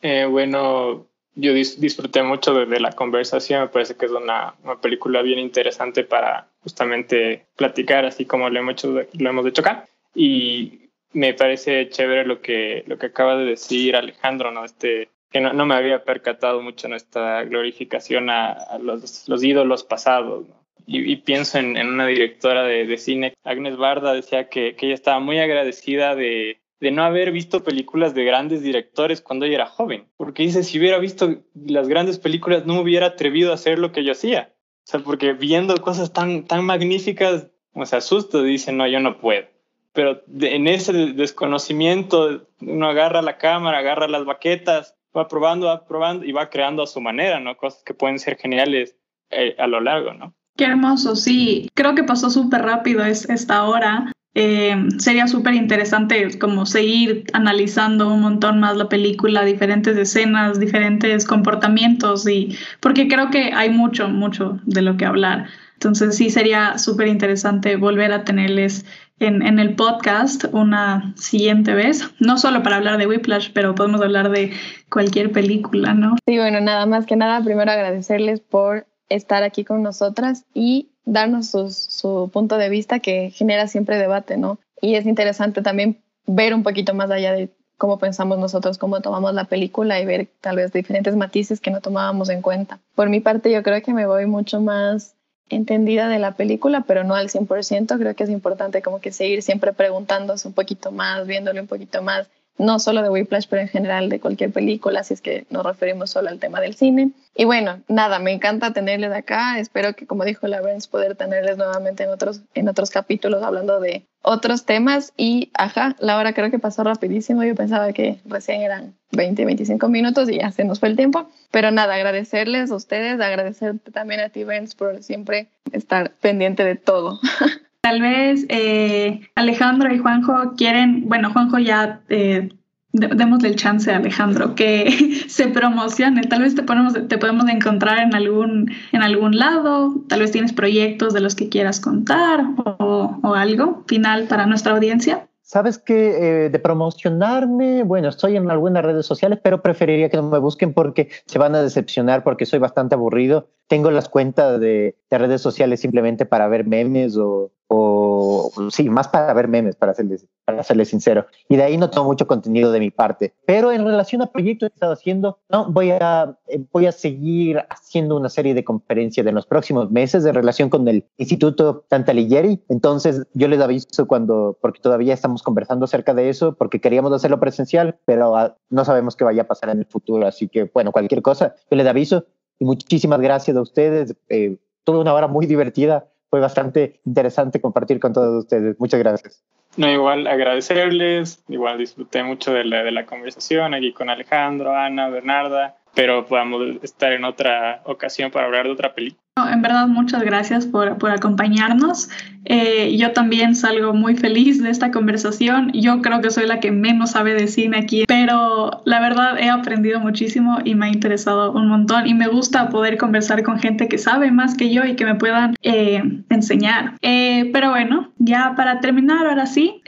Eh, bueno, yo disfruté mucho de, la conversación, me parece que es una, una, película bien interesante para justamente platicar, así como lo hemos hecho, lo hemos hecho acá. Y me parece chévere lo que, lo que acaba de decir Alejandro, ¿no? Este, que no, no me había percatado mucho en esta glorificación a, los, los, ídolos pasados, ¿no? Y, y, pienso en, en una directora de, de, cine, Agnes Barda, decía que, que ella estaba muy agradecida de, de no haber visto películas de grandes directores cuando ella era joven. Porque dice, si hubiera visto las grandes películas, no me hubiera atrevido a hacer lo que yo hacía. O sea, porque viendo cosas tan, tan magníficas, o se asusta, dice, no, yo no puedo. Pero en ese desconocimiento, uno agarra la cámara, agarra las baquetas, va probando, va probando y va creando a su manera, ¿no? Cosas que pueden ser geniales eh, a lo largo, ¿no? Qué hermoso, sí. Creo que pasó súper rápido es, esta hora. Eh, sería súper interesante como seguir analizando un montón más la película, diferentes escenas, diferentes comportamientos y porque creo que hay mucho, mucho de lo que hablar. Entonces sí sería súper interesante volver a tenerles en, en, el podcast una siguiente vez, no solo para hablar de Whiplash, pero podemos hablar de cualquier película, ¿no? Sí, bueno, nada más que nada, primero agradecerles por estar aquí con nosotras y darnos su punto de vista que genera siempre debate, ¿no? Y es interesante también ver un poquito más allá de cómo pensamos nosotros, cómo tomamos la película y ver tal vez diferentes matices que no tomábamos en cuenta. Por mi parte, yo creo que me voy mucho más entendida de la película, pero no al 100%. Creo que es importante como que seguir siempre preguntándose un poquito más, viéndole un poquito más no solo de Whiplash, pero en general de cualquier película, si es que nos referimos solo al tema del cine. Y bueno, nada, me encanta tenerles acá. Espero que, como dijo la Burns, poder tenerles nuevamente en otros, en otros capítulos hablando de otros temas. Y, ajá, la hora creo que pasó rapidísimo. Yo pensaba que recién eran 20, 25 minutos y ya se nos fue el tiempo. Pero nada, agradecerles a ustedes, agradecerte también a ti, Burns, por siempre estar pendiente de todo. Tal vez eh, Alejandro y Juanjo quieren, bueno, Juanjo ya eh, démosle el chance a Alejandro que se promocione. Tal vez te, ponemos, te podemos encontrar en algún, en algún lado, tal vez tienes proyectos de los que quieras contar o, algo final para nuestra audiencia. Sabes que eh, de promocionarme, bueno, estoy en algunas redes sociales, pero preferiría que no me busquen porque se van a decepcionar porque soy bastante aburrido. Tengo las cuentas de redes sociales simplemente para ver memes o, o sí, más para ver memes, para serles, para serles sincero. Y de ahí no tengo mucho contenido de mi parte. Pero en relación a proyectos que he estado haciendo, no, voy a, eh, voy a seguir haciendo una serie de conferencias en los próximos meses de relación con el Instituto Tantalighieri. Entonces yo les aviso cuando, porque todavía estamos conversando acerca de eso, porque queríamos hacerlo presencial, pero ah, no sabemos qué vaya a pasar en el futuro. Así que, bueno, cualquier cosa, yo les aviso. Y muchísimas gracias a ustedes. Eh, toda una hora muy divertida fue bastante interesante compartir con todos ustedes. Muchas gracias. No, igual agradecerles, igual disfruté mucho de la, de la conversación aquí con Alejandro, Ana, Bernarda, pero podamos estar en otra ocasión para hablar de otra película en verdad, muchas gracias por, por acompañarnos. Eh, yo también salgo muy feliz de esta conversación. Yo creo que soy la que menos sabe de cine aquí, pero la verdad he aprendido muchísimo y me ha interesado un montón y me gusta poder conversar con gente que sabe más que yo y que me puedan eh, enseñar. Eh, pero bueno, ya para terminar, ahora sí,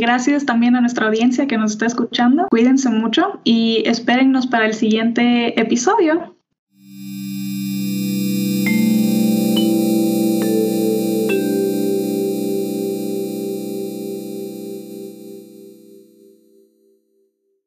gracias también a nuestra audiencia que nos está escuchando. Cuídense mucho y espérennos para el siguiente episodio.